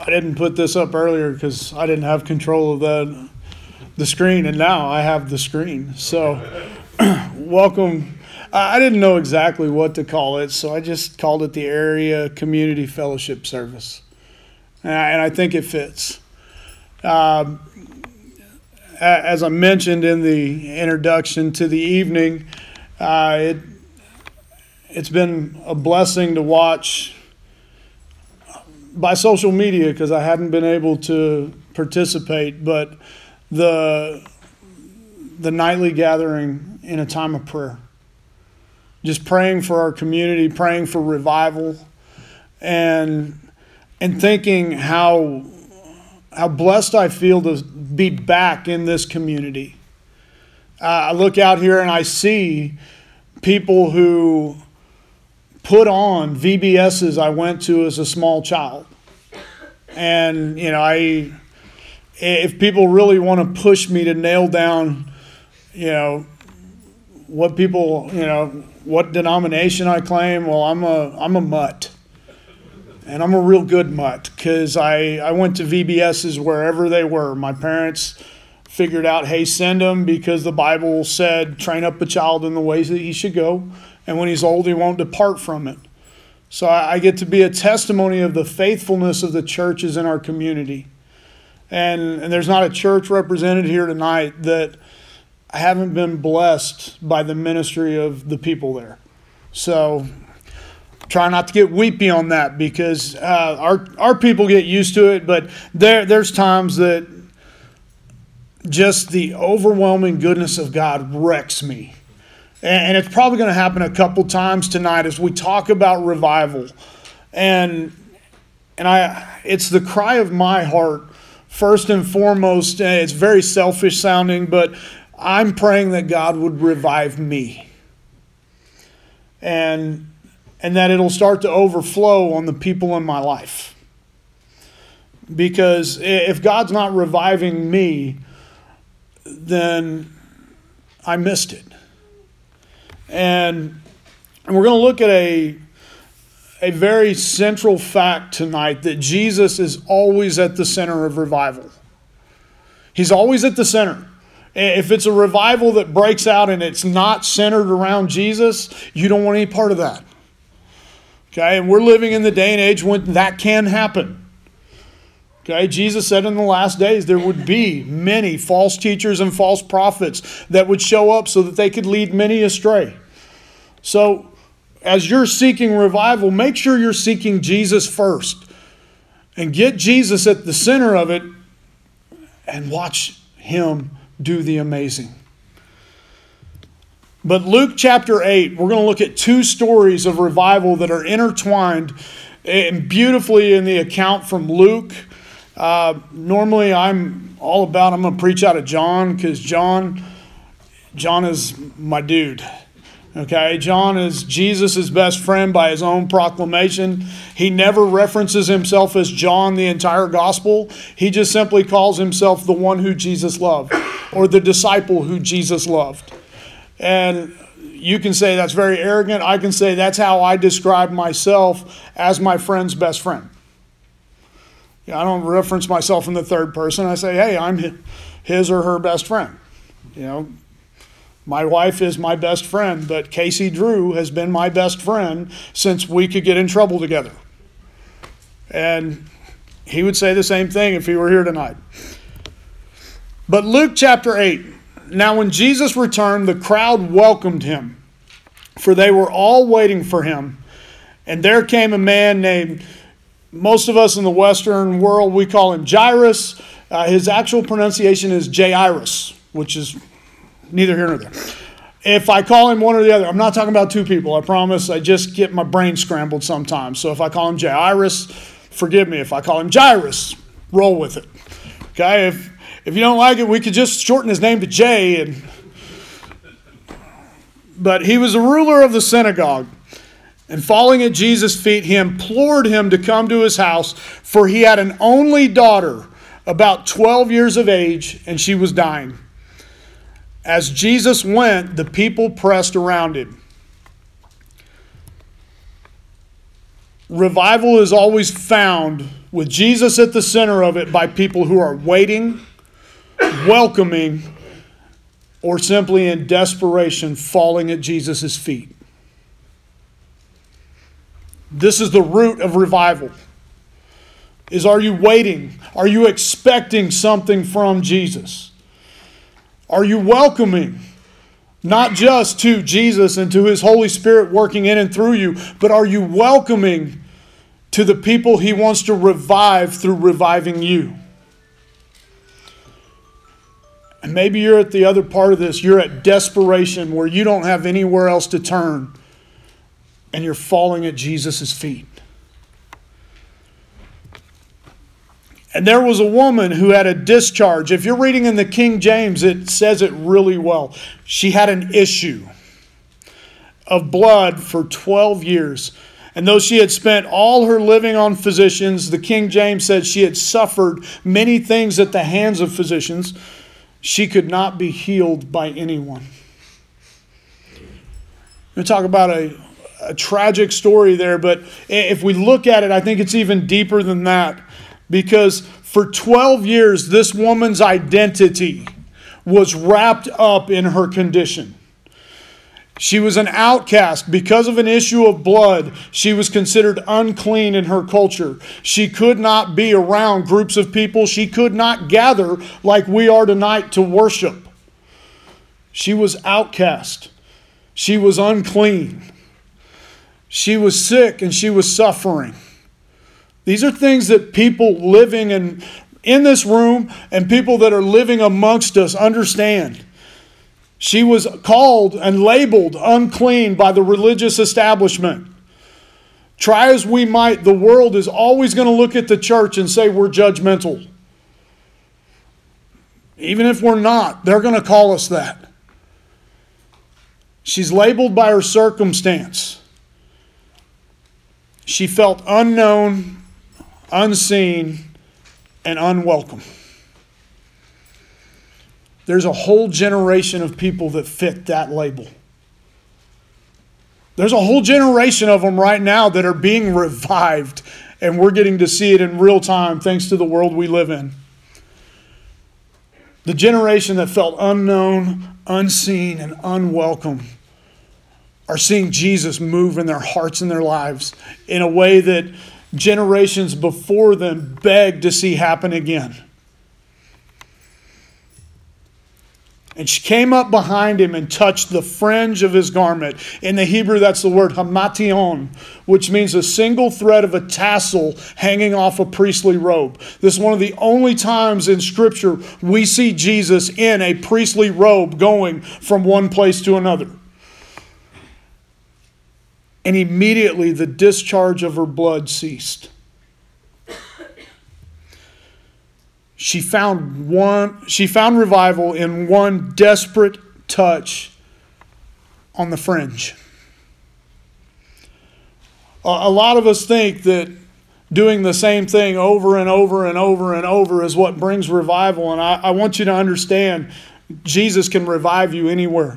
I didn't put this up earlier because I didn't have control of the the screen, and now I have the screen. So, welcome. I didn't know exactly what to call it, so I just called it the Area Community Fellowship Service, and I, think it fits. Um, as I mentioned in the introduction to the evening, uh, it it's been a blessing to watch by social media because I hadn't been able to participate, but the the nightly gathering in a time of prayer. Just praying for our community, praying for revival, and and thinking how how blessed I feel to be back in this community. Uh, I look out here and I see people who put on VBSs I went to as a small child. And, you know, I, if people really want to push me to nail down, you know, what people, you know, what denomination I claim, well, I'm a, I'm a mutt. And I'm a real good mutt because I, I went to VBSs wherever they were. My parents figured out, hey, send them because the Bible said, train up a child in the ways that he should go and when he's old, he won't depart from it. So I get to be a testimony of the faithfulness of the churches in our community. And, and there's not a church represented here tonight that I haven't been blessed by the ministry of the people there. So try not to get weepy on that because uh, our, our people get used to it, but there, there's times that just the overwhelming goodness of God wrecks me and it's probably going to happen a couple times tonight as we talk about revival. And and I it's the cry of my heart first and foremost. It's very selfish sounding, but I'm praying that God would revive me. And and that it'll start to overflow on the people in my life. Because if God's not reviving me, then I missed it. And we're going to look at a, a very central fact tonight that Jesus is always at the center of revival. He's always at the center. If it's a revival that breaks out and it's not centered around Jesus, you don't want any part of that. Okay, and we're living in the day and age when that can happen. Okay, Jesus said in the last days there would be many false teachers and false prophets that would show up so that they could lead many astray. So, as you're seeking revival, make sure you're seeking Jesus first and get Jesus at the center of it and watch Him do the amazing. But Luke chapter 8, we're going to look at two stories of revival that are intertwined and beautifully in the account from Luke. Uh, normally, I'm all about, I'm going to preach out of John because John, John is my dude. Okay, John is Jesus' best friend by his own proclamation. He never references himself as John the entire gospel. He just simply calls himself the one who Jesus loved or the disciple who Jesus loved. And you can say that's very arrogant. I can say that's how I describe myself as my friend's best friend. I don't reference myself in the third person. I say, hey, I'm his or her best friend. You know, my wife is my best friend, but Casey Drew has been my best friend since we could get in trouble together. And he would say the same thing if he were here tonight. But Luke chapter 8. Now, when Jesus returned, the crowd welcomed him, for they were all waiting for him. And there came a man named, most of us in the Western world, we call him Jairus. Uh, his actual pronunciation is Jairus, which is neither here nor there. If I call him one or the other, I'm not talking about two people, I promise. I just get my brain scrambled sometimes. So if I call him Jairus, forgive me. If I call him Jairus, roll with it. Okay? If, if you don't like it, we could just shorten his name to J. And, but he was a ruler of the synagogue. And falling at Jesus' feet, he implored him to come to his house, for he had an only daughter, about 12 years of age, and she was dying. As Jesus went, the people pressed around him. Revival is always found with Jesus at the center of it by people who are waiting, welcoming, or simply in desperation falling at Jesus' feet. This is the root of revival. Is are you waiting? Are you expecting something from Jesus? Are you welcoming not just to Jesus and to his Holy Spirit working in and through you, but are you welcoming to the people he wants to revive through reviving you? And maybe you're at the other part of this. You're at desperation where you don't have anywhere else to turn and you're falling at Jesus' feet. And there was a woman who had a discharge. If you're reading in the King James, it says it really well. She had an issue of blood for 12 years. And though she had spent all her living on physicians, the King James said she had suffered many things at the hands of physicians, she could not be healed by anyone. We talk about a, a tragic story there, but if we look at it, I think it's even deeper than that because for 12 years, this woman's identity was wrapped up in her condition. She was an outcast because of an issue of blood. She was considered unclean in her culture. She could not be around groups of people. She could not gather like we are tonight to worship. She was outcast. She was unclean. She was sick and she was suffering. These are things that people living in, in this room and people that are living amongst us understand. She was called and labeled unclean by the religious establishment. Try as we might, the world is always going to look at the church and say we're judgmental. Even if we're not, they're going to call us that. She's labeled by her circumstance. She felt unknown unseen, and unwelcome. There's a whole generation of people that fit that label. There's a whole generation of them right now that are being revived, and we're getting to see it in real time thanks to the world we live in. The generation that felt unknown, unseen, and unwelcome are seeing Jesus move in their hearts and their lives in a way that generations before them begged to see happen again. And she came up behind him and touched the fringe of his garment. In the Hebrew, that's the word hamation, which means a single thread of a tassel hanging off a priestly robe. This is one of the only times in Scripture we see Jesus in a priestly robe going from one place to another and immediately the discharge of her blood ceased. She found one she found revival in one desperate touch on the fringe. A lot of us think that doing the same thing over and over and over and over is what brings revival. And I, I want you to understand Jesus can revive you anywhere.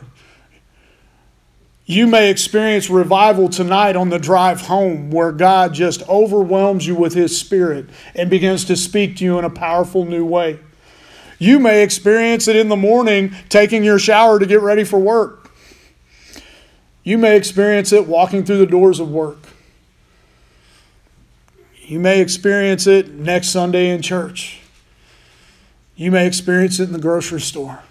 You may experience revival tonight on the drive home where God just overwhelms you with His Spirit and begins to speak to you in a powerful new way. You may experience it in the morning taking your shower to get ready for work. You may experience it walking through the doors of work. You may experience it next Sunday in church. You may experience it in the grocery store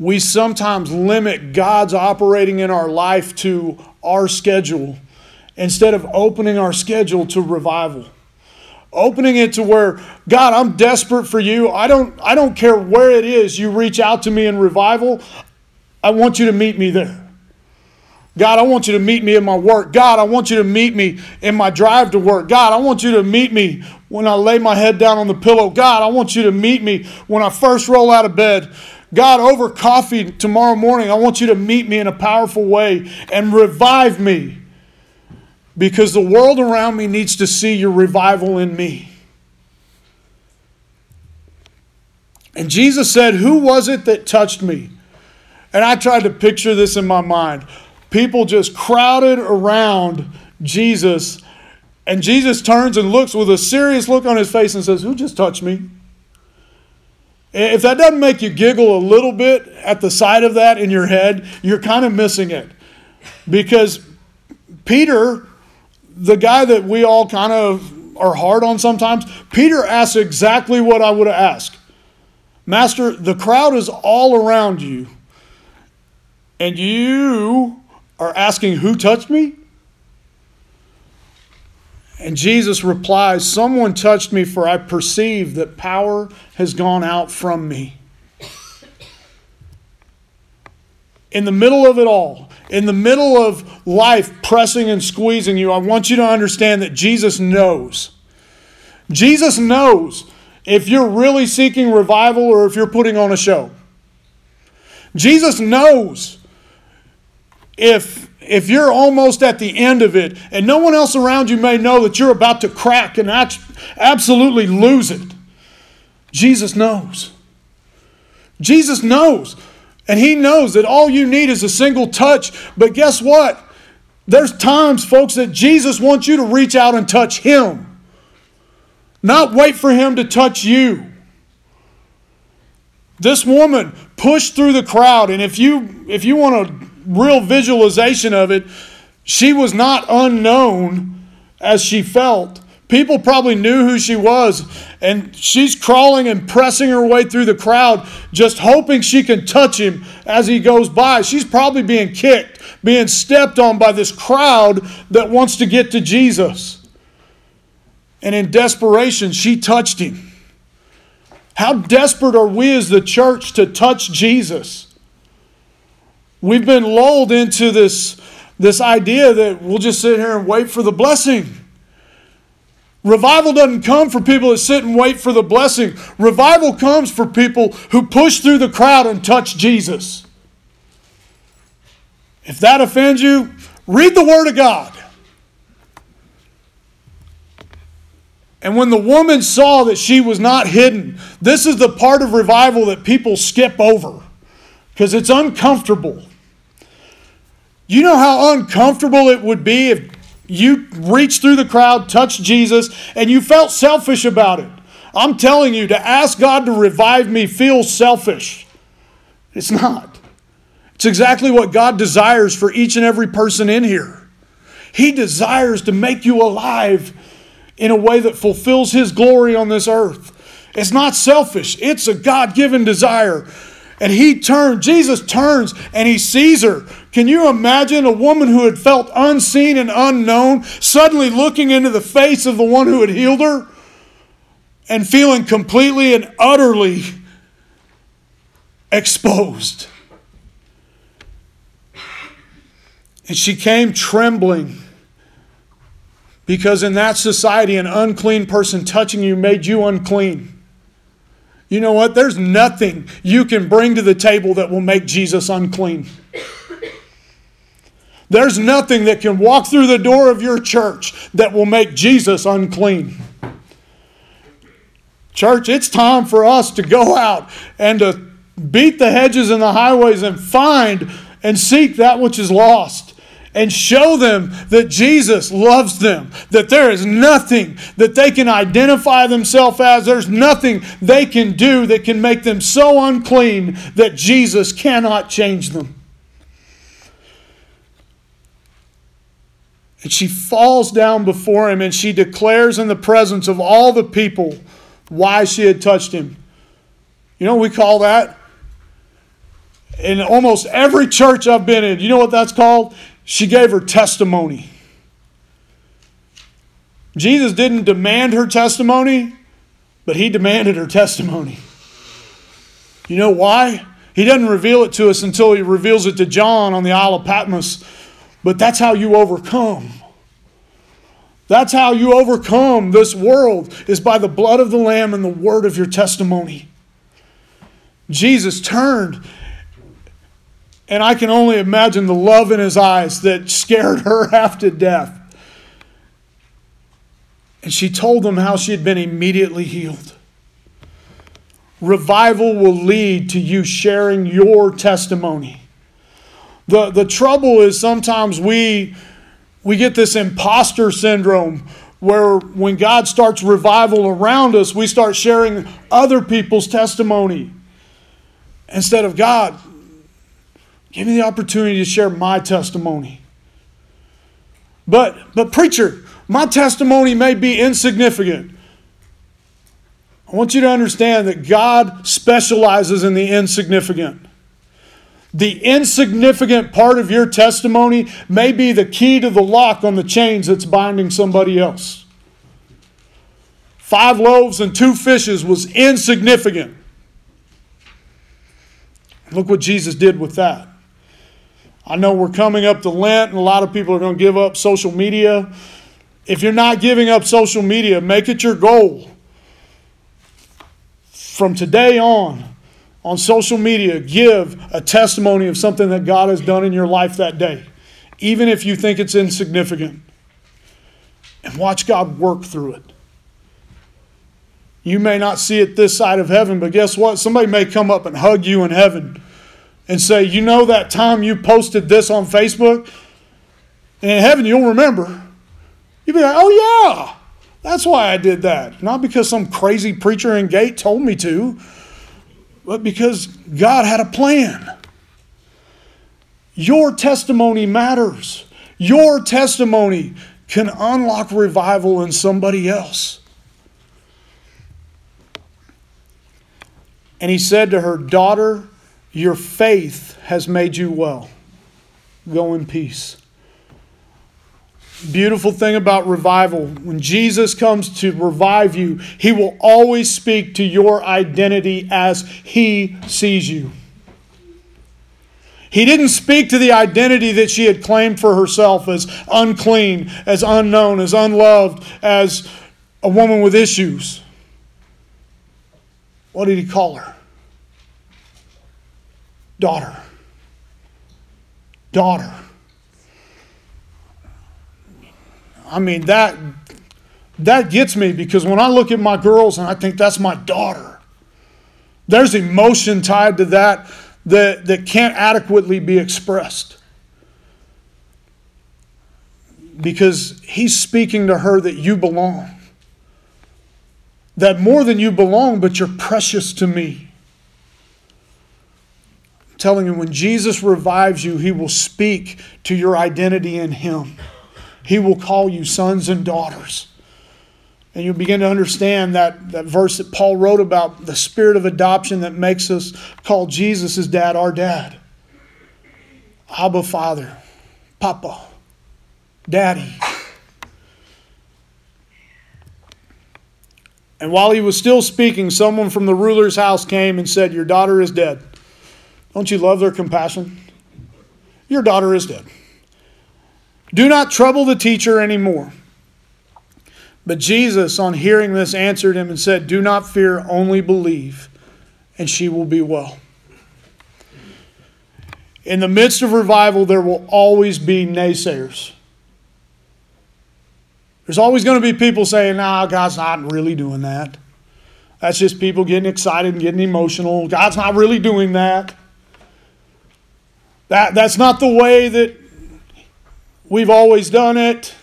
we sometimes limit God's operating in our life to our schedule instead of opening our schedule to revival. Opening it to where, God, I'm desperate for you. I don't, I don't care where it is you reach out to me in revival. I want you to meet me there. God, I want you to meet me in my work. God, I want you to meet me in my drive to work. God, I want you to meet me when I lay my head down on the pillow. God, I want you to meet me when I first roll out of bed. God, over coffee tomorrow morning, I want you to meet me in a powerful way and revive me because the world around me needs to see your revival in me. And Jesus said, Who was it that touched me? And I tried to picture this in my mind. People just crowded around Jesus And Jesus turns and looks with a serious look on his face and says, Who just touched me? If that doesn't make you giggle a little bit at the sight of that in your head, you're kind of missing it. Because Peter, the guy that we all kind of are hard on sometimes, Peter asks exactly what I would have asked Master, the crowd is all around you, and you are asking, Who touched me? And Jesus replies, Someone touched me, for I perceive that power has gone out from me. In the middle of it all, in the middle of life pressing and squeezing you, I want you to understand that Jesus knows. Jesus knows if you're really seeking revival or if you're putting on a show. Jesus knows if if you're almost at the end of it and no one else around you may know that you're about to crack and absolutely lose it, Jesus knows. Jesus knows. And He knows that all you need is a single touch. But guess what? There's times, folks, that Jesus wants you to reach out and touch Him, not wait for Him to touch you. This woman pushed through the crowd, and if you if you want to real visualization of it, she was not unknown as she felt. People probably knew who she was, and she's crawling and pressing her way through the crowd, just hoping she can touch him as he goes by. She's probably being kicked, being stepped on by this crowd that wants to get to Jesus. And in desperation, she touched him. How desperate are we as the church to touch Jesus? We've been lulled into this, this idea that we'll just sit here and wait for the blessing. Revival doesn't come for people that sit and wait for the blessing. Revival comes for people who push through the crowd and touch Jesus. If that offends you, read the Word of God. And when the woman saw that she was not hidden, this is the part of revival that people skip over because it's uncomfortable. You know how uncomfortable it would be if you reached through the crowd, touched Jesus, and you felt selfish about it. I'm telling you, to ask God to revive me feels selfish. It's not. It's exactly what God desires for each and every person in here. He desires to make you alive in a way that fulfills His glory on this earth. It's not selfish, it's a God given desire and he turns, Jesus turns and he sees her. Can you imagine a woman who had felt unseen and unknown suddenly looking into the face of the one who had healed her and feeling completely and utterly exposed? And she came trembling because in that society, an unclean person touching you made you unclean. You know what? There's nothing you can bring to the table that will make Jesus unclean. There's nothing that can walk through the door of your church that will make Jesus unclean. Church, it's time for us to go out and to beat the hedges and the highways and find and seek that which is lost and show them that Jesus loves them, that there is nothing that they can identify themselves as, there's nothing they can do that can make them so unclean that Jesus cannot change them. And she falls down before him and she declares in the presence of all the people why she had touched him. You know what we call that? In almost every church I've been in, you know what that's called? She gave her testimony. Jesus didn't demand her testimony, but he demanded her testimony. You know why? He doesn't reveal it to us until he reveals it to John on the Isle of Patmos. But that's how you overcome. That's how you overcome this world is by the blood of the lamb and the word of your testimony. Jesus turned and I can only imagine the love in his eyes that scared her half to death. And she told them how she had been immediately healed. Revival will lead to you sharing your testimony. The, the trouble is sometimes we, we get this imposter syndrome where when God starts revival around us, we start sharing other people's testimony instead of God. Give me the opportunity to share my testimony. But, but preacher, my testimony may be insignificant. I want you to understand that God specializes in the insignificant. The insignificant part of your testimony may be the key to the lock on the chains that's binding somebody else. Five loaves and two fishes was insignificant. Look what Jesus did with that. I know we're coming up to Lent, and a lot of people are going to give up social media. If you're not giving up social media, make it your goal. From today on, on social media, give a testimony of something that God has done in your life that day, even if you think it's insignificant. And watch God work through it. You may not see it this side of heaven, but guess what? Somebody may come up and hug you in heaven and say, You know that time you posted this on Facebook? And in heaven, you'll remember. You'll be like, Oh, yeah, that's why I did that. Not because some crazy preacher in gate told me to but because God had a plan. Your testimony matters. Your testimony can unlock revival in somebody else. And he said to her, Daughter, your faith has made you well. Go in peace. Beautiful thing about revival when Jesus comes to revive you, he will always speak to your identity as he sees you. He didn't speak to the identity that she had claimed for herself as unclean, as unknown, as unloved, as a woman with issues. What did he call her? Daughter. Daughter. I mean, that, that gets me because when I look at my girls and I think that's my daughter, there's emotion tied to that that, that can't adequately be expressed. Because he's speaking to her that you belong. That more than you belong, but you're precious to me. I'm telling you, when Jesus revives you, he will speak to your identity in him. He will call you sons and daughters. And you'll begin to understand that, that verse that Paul wrote about the spirit of adoption that makes us call Jesus as dad our dad. Abba, Father, Papa, Daddy. And while he was still speaking, someone from the ruler's house came and said, Your daughter is dead. Don't you love their compassion? Your daughter is dead. Do not trouble the teacher anymore. But Jesus, on hearing this, answered him and said, Do not fear, only believe, and she will be well. In the midst of revival, there will always be naysayers. There's always going to be people saying, nah, God's not really doing that. That's just people getting excited and getting emotional. God's not really doing that. That, that's not the way that We've always done it.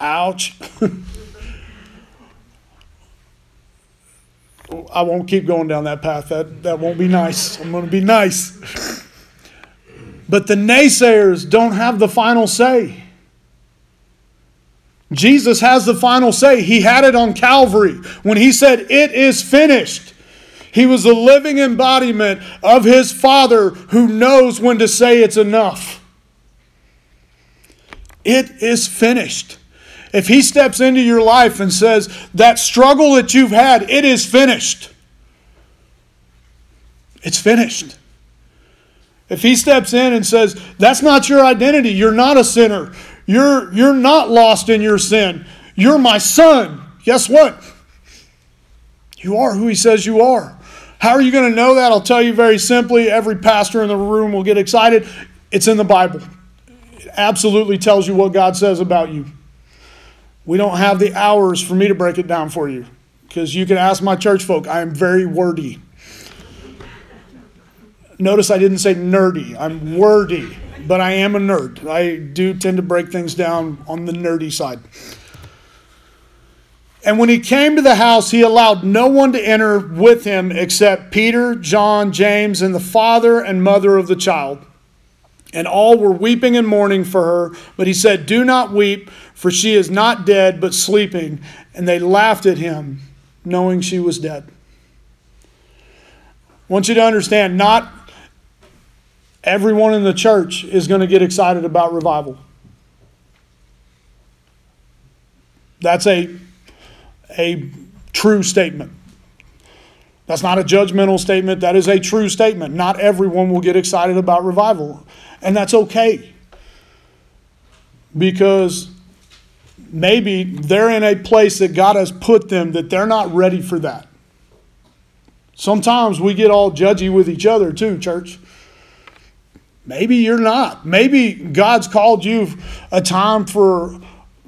Ouch. I won't keep going down that path. That, that won't be nice. I'm going to be nice. But the naysayers don't have the final say. Jesus has the final say. He had it on Calvary when he said, It is finished. He was the living embodiment of his Father who knows when to say it's enough. It is finished. If he steps into your life and says, that struggle that you've had, it is finished. It's finished. If he steps in and says, that's not your identity, you're not a sinner, you're, you're not lost in your sin, you're my son, guess what? You are who he says you are. How are you going to know that? I'll tell you very simply. Every pastor in the room will get excited. It's in the Bible absolutely tells you what God says about you. We don't have the hours for me to break it down for you because you can ask my church folk. I am very wordy. Notice I didn't say nerdy, I'm wordy, but I am a nerd. I do tend to break things down on the nerdy side. And when he came to the house, he allowed no one to enter with him except Peter, John, James, and the father and mother of the child. And all were weeping and mourning for her. But he said, Do not weep, for she is not dead, but sleeping. And they laughed at him, knowing she was dead. I want you to understand, not everyone in the church is going to get excited about revival. That's a, a true statement. That's not a judgmental statement. That is a true statement. Not everyone will get excited about revival. And that's okay. Because maybe they're in a place that God has put them that they're not ready for that. Sometimes we get all judgy with each other too, church. Maybe you're not. Maybe God's called you a time for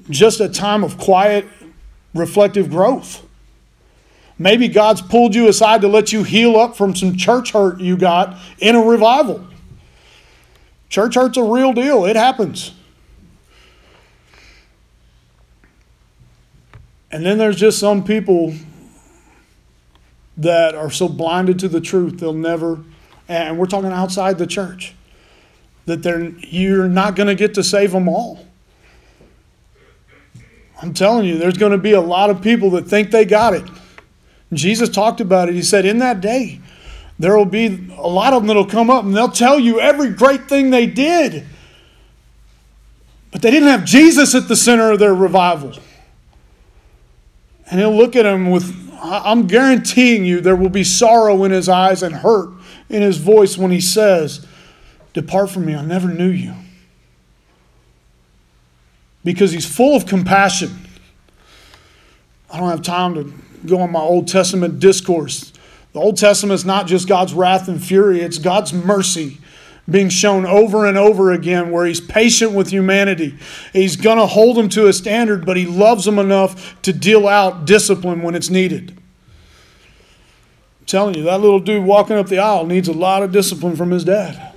just a time of quiet, reflective growth. Maybe God's pulled you aside to let you heal up from some church hurt you got in a revival. Church hurt's a real deal, it happens. And then there's just some people that are so blinded to the truth they'll never and we're talking outside the church that they're you're not going to get to save them all. I'm telling you, there's going to be a lot of people that think they got it. Jesus talked about it. He said, In that day, there will be a lot of them that'll come up and they'll tell you every great thing they did. But they didn't have Jesus at the center of their revival. And he'll look at them with, I'm guaranteeing you, there will be sorrow in his eyes and hurt in his voice when he says, Depart from me, I never knew you. Because he's full of compassion. I don't have time to go on my Old Testament discourse. The Old Testament is not just God's wrath and fury, it's God's mercy being shown over and over again where he's patient with humanity. He's going to hold them to a standard, but he loves them enough to deal out discipline when it's needed. I'm telling you, that little dude walking up the aisle needs a lot of discipline from his dad.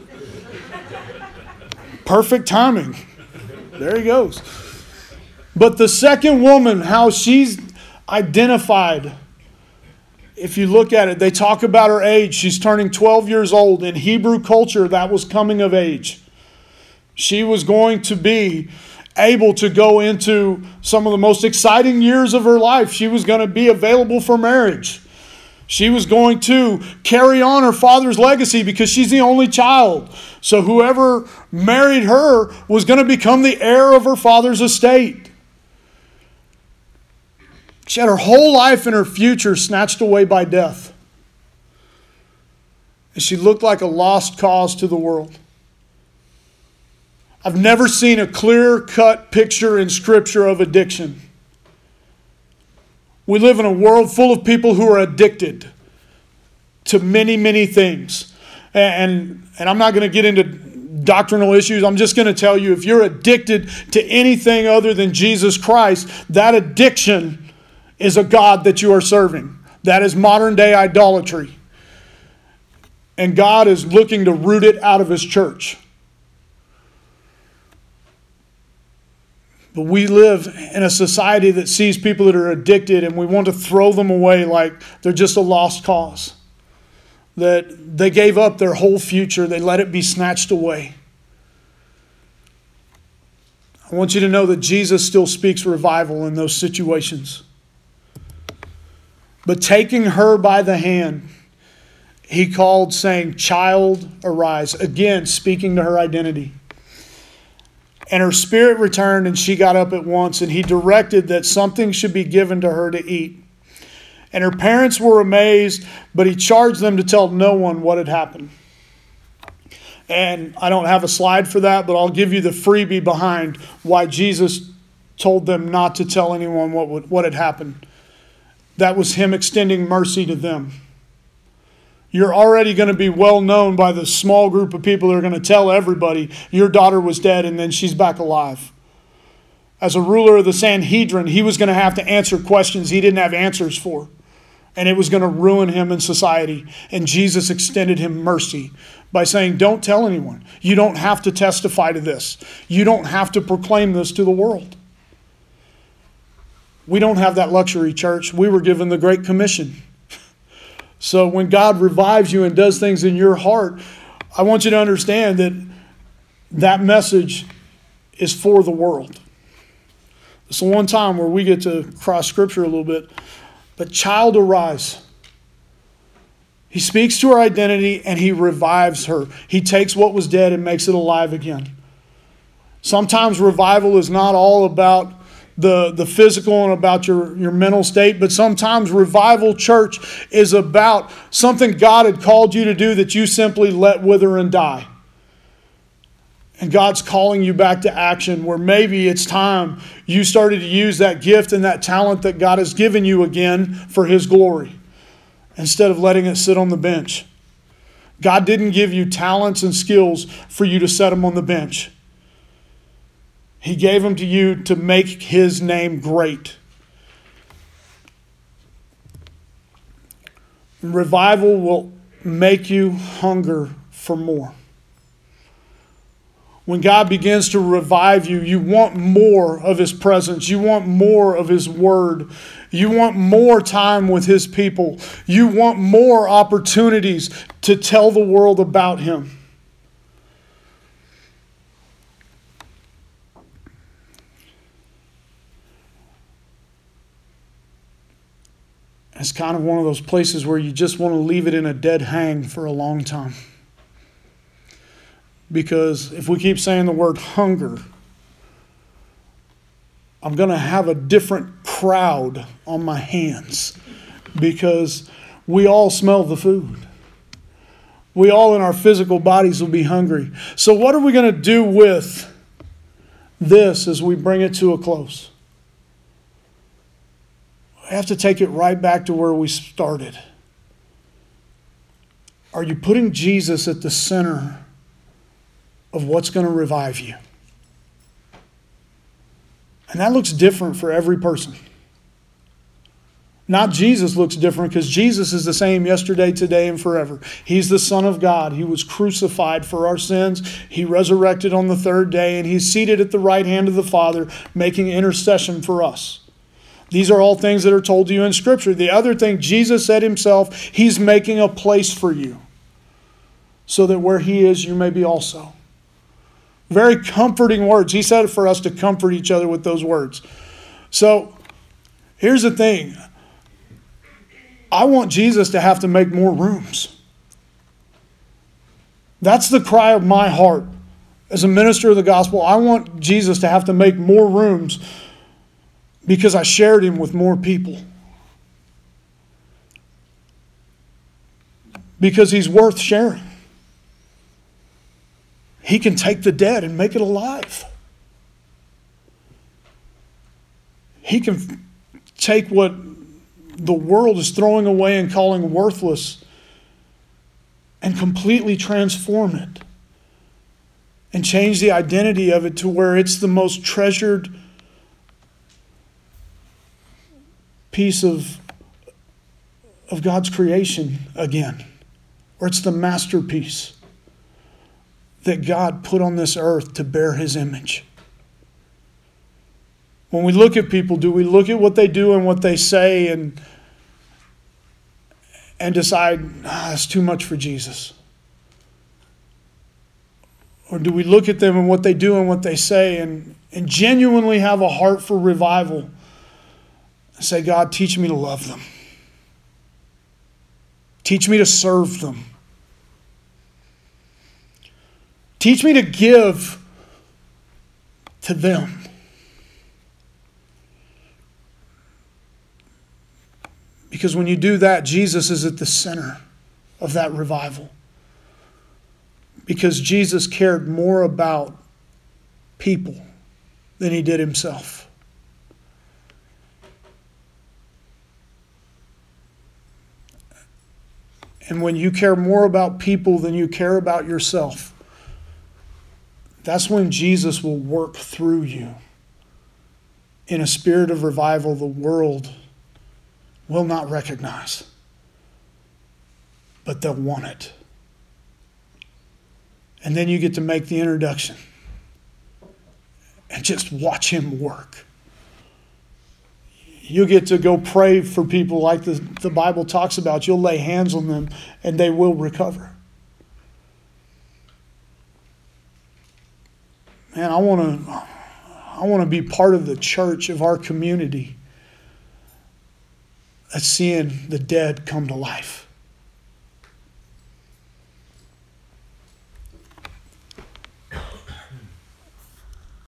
Perfect timing. There he goes. But the second woman, how she's identified, if you look at it, they talk about her age. She's turning 12 years old. In Hebrew culture, that was coming of age. She was going to be able to go into some of the most exciting years of her life. She was going to be available for marriage. She was going to carry on her father's legacy because she's the only child. So whoever married her was going to become the heir of her father's estate. She had her whole life and her future snatched away by death. And she looked like a lost cause to the world. I've never seen a clear cut picture in Scripture of addiction. We live in a world full of people who are addicted to many, many things. And, and I'm not going to get into doctrinal issues. I'm just going to tell you if you're addicted to anything other than Jesus Christ, that addiction is a God that you are serving. That is modern day idolatry. And God is looking to root it out of His church. But we live in a society that sees people that are addicted and we want to throw them away like they're just a lost cause. That they gave up their whole future, they let it be snatched away. I want you to know that Jesus still speaks revival in those situations. But taking her by the hand, he called, saying, Child, arise. Again, speaking to her identity. And her spirit returned, and she got up at once, and he directed that something should be given to her to eat. And her parents were amazed, but he charged them to tell no one what had happened. And I don't have a slide for that, but I'll give you the freebie behind why Jesus told them not to tell anyone what, would, what had happened. That was him extending mercy to them you're already going to be well known by the small group of people that are going to tell everybody your daughter was dead and then she's back alive. As a ruler of the Sanhedrin, he was going to have to answer questions he didn't have answers for. And it was going to ruin him in society. And Jesus extended him mercy by saying, Don't tell anyone. You don't have to testify to this, you don't have to proclaim this to the world. We don't have that luxury, church. We were given the Great Commission. So when God revives you and does things in your heart, I want you to understand that that message is for the world. It's the one time where we get to cross scripture a little bit. But child arise. He speaks to her identity and he revives her. He takes what was dead and makes it alive again. Sometimes revival is not all about the, the physical and about your, your mental state, but sometimes revival church is about something God had called you to do that you simply let wither and die. And God's calling you back to action where maybe it's time you started to use that gift and that talent that God has given you again for His glory instead of letting it sit on the bench. God didn't give you talents and skills for you to set them on the bench. He gave them to you to make His name great. Revival will make you hunger for more when God begins to revive you, you want more of His presence. You want more of His Word. You want more time with His people. You want more opportunities to tell the world about Him. It's kind of one of those places where you just want to leave it in a dead hang for a long time. Because if we keep saying the word hunger, I'm going to have a different crowd on my hands because we all smell the food. We all in our physical bodies will be hungry. So, what are we going to do with this as we bring it to a close? We have to take it right back to where we started. Are you putting Jesus at the center of what's going to revive you. And that looks different for every person. Not Jesus looks different because Jesus is the same yesterday, today, and forever. He's the Son of God. He was crucified for our sins. He resurrected on the third day, and he's seated at the right hand of the Father, making intercession for us. These are all things that are told to you in Scripture. The other thing, Jesus said himself, He's making a place for you so that where He is, you may be also. Very comforting words. He said it for us to comfort each other with those words. So here's the thing I want Jesus to have to make more rooms. That's the cry of my heart. As a minister of the gospel, I want Jesus to have to make more rooms because I shared him with more people. Because he's worth sharing. He can take the dead and make it alive. He can take what the world is throwing away and calling worthless and completely transform it and change the identity of it to where it's the most treasured piece of, of God's creation again, or it's the masterpiece that God put on this earth to bear his image. When we look at people, do we look at what they do and what they say and, and decide, ah, that's too much for Jesus? Or do we look at them and what they do and what they say and, and genuinely have a heart for revival say, God, teach me to love them? Teach me to serve them. Teach me to give to them. Because when you do that, Jesus is at the center of that revival. Because Jesus cared more about people than he did himself. And when you care more about people than you care about yourself, that's when Jesus will work through you. In a spirit of revival, the world will not recognize, but they'll want it. And then you get to make the introduction and just watch him work. You get to go pray for people like the, the Bible talks about. You'll lay hands on them and they will recover. Man, I want to I want to be part of the church of our community that's seeing the dead come to life.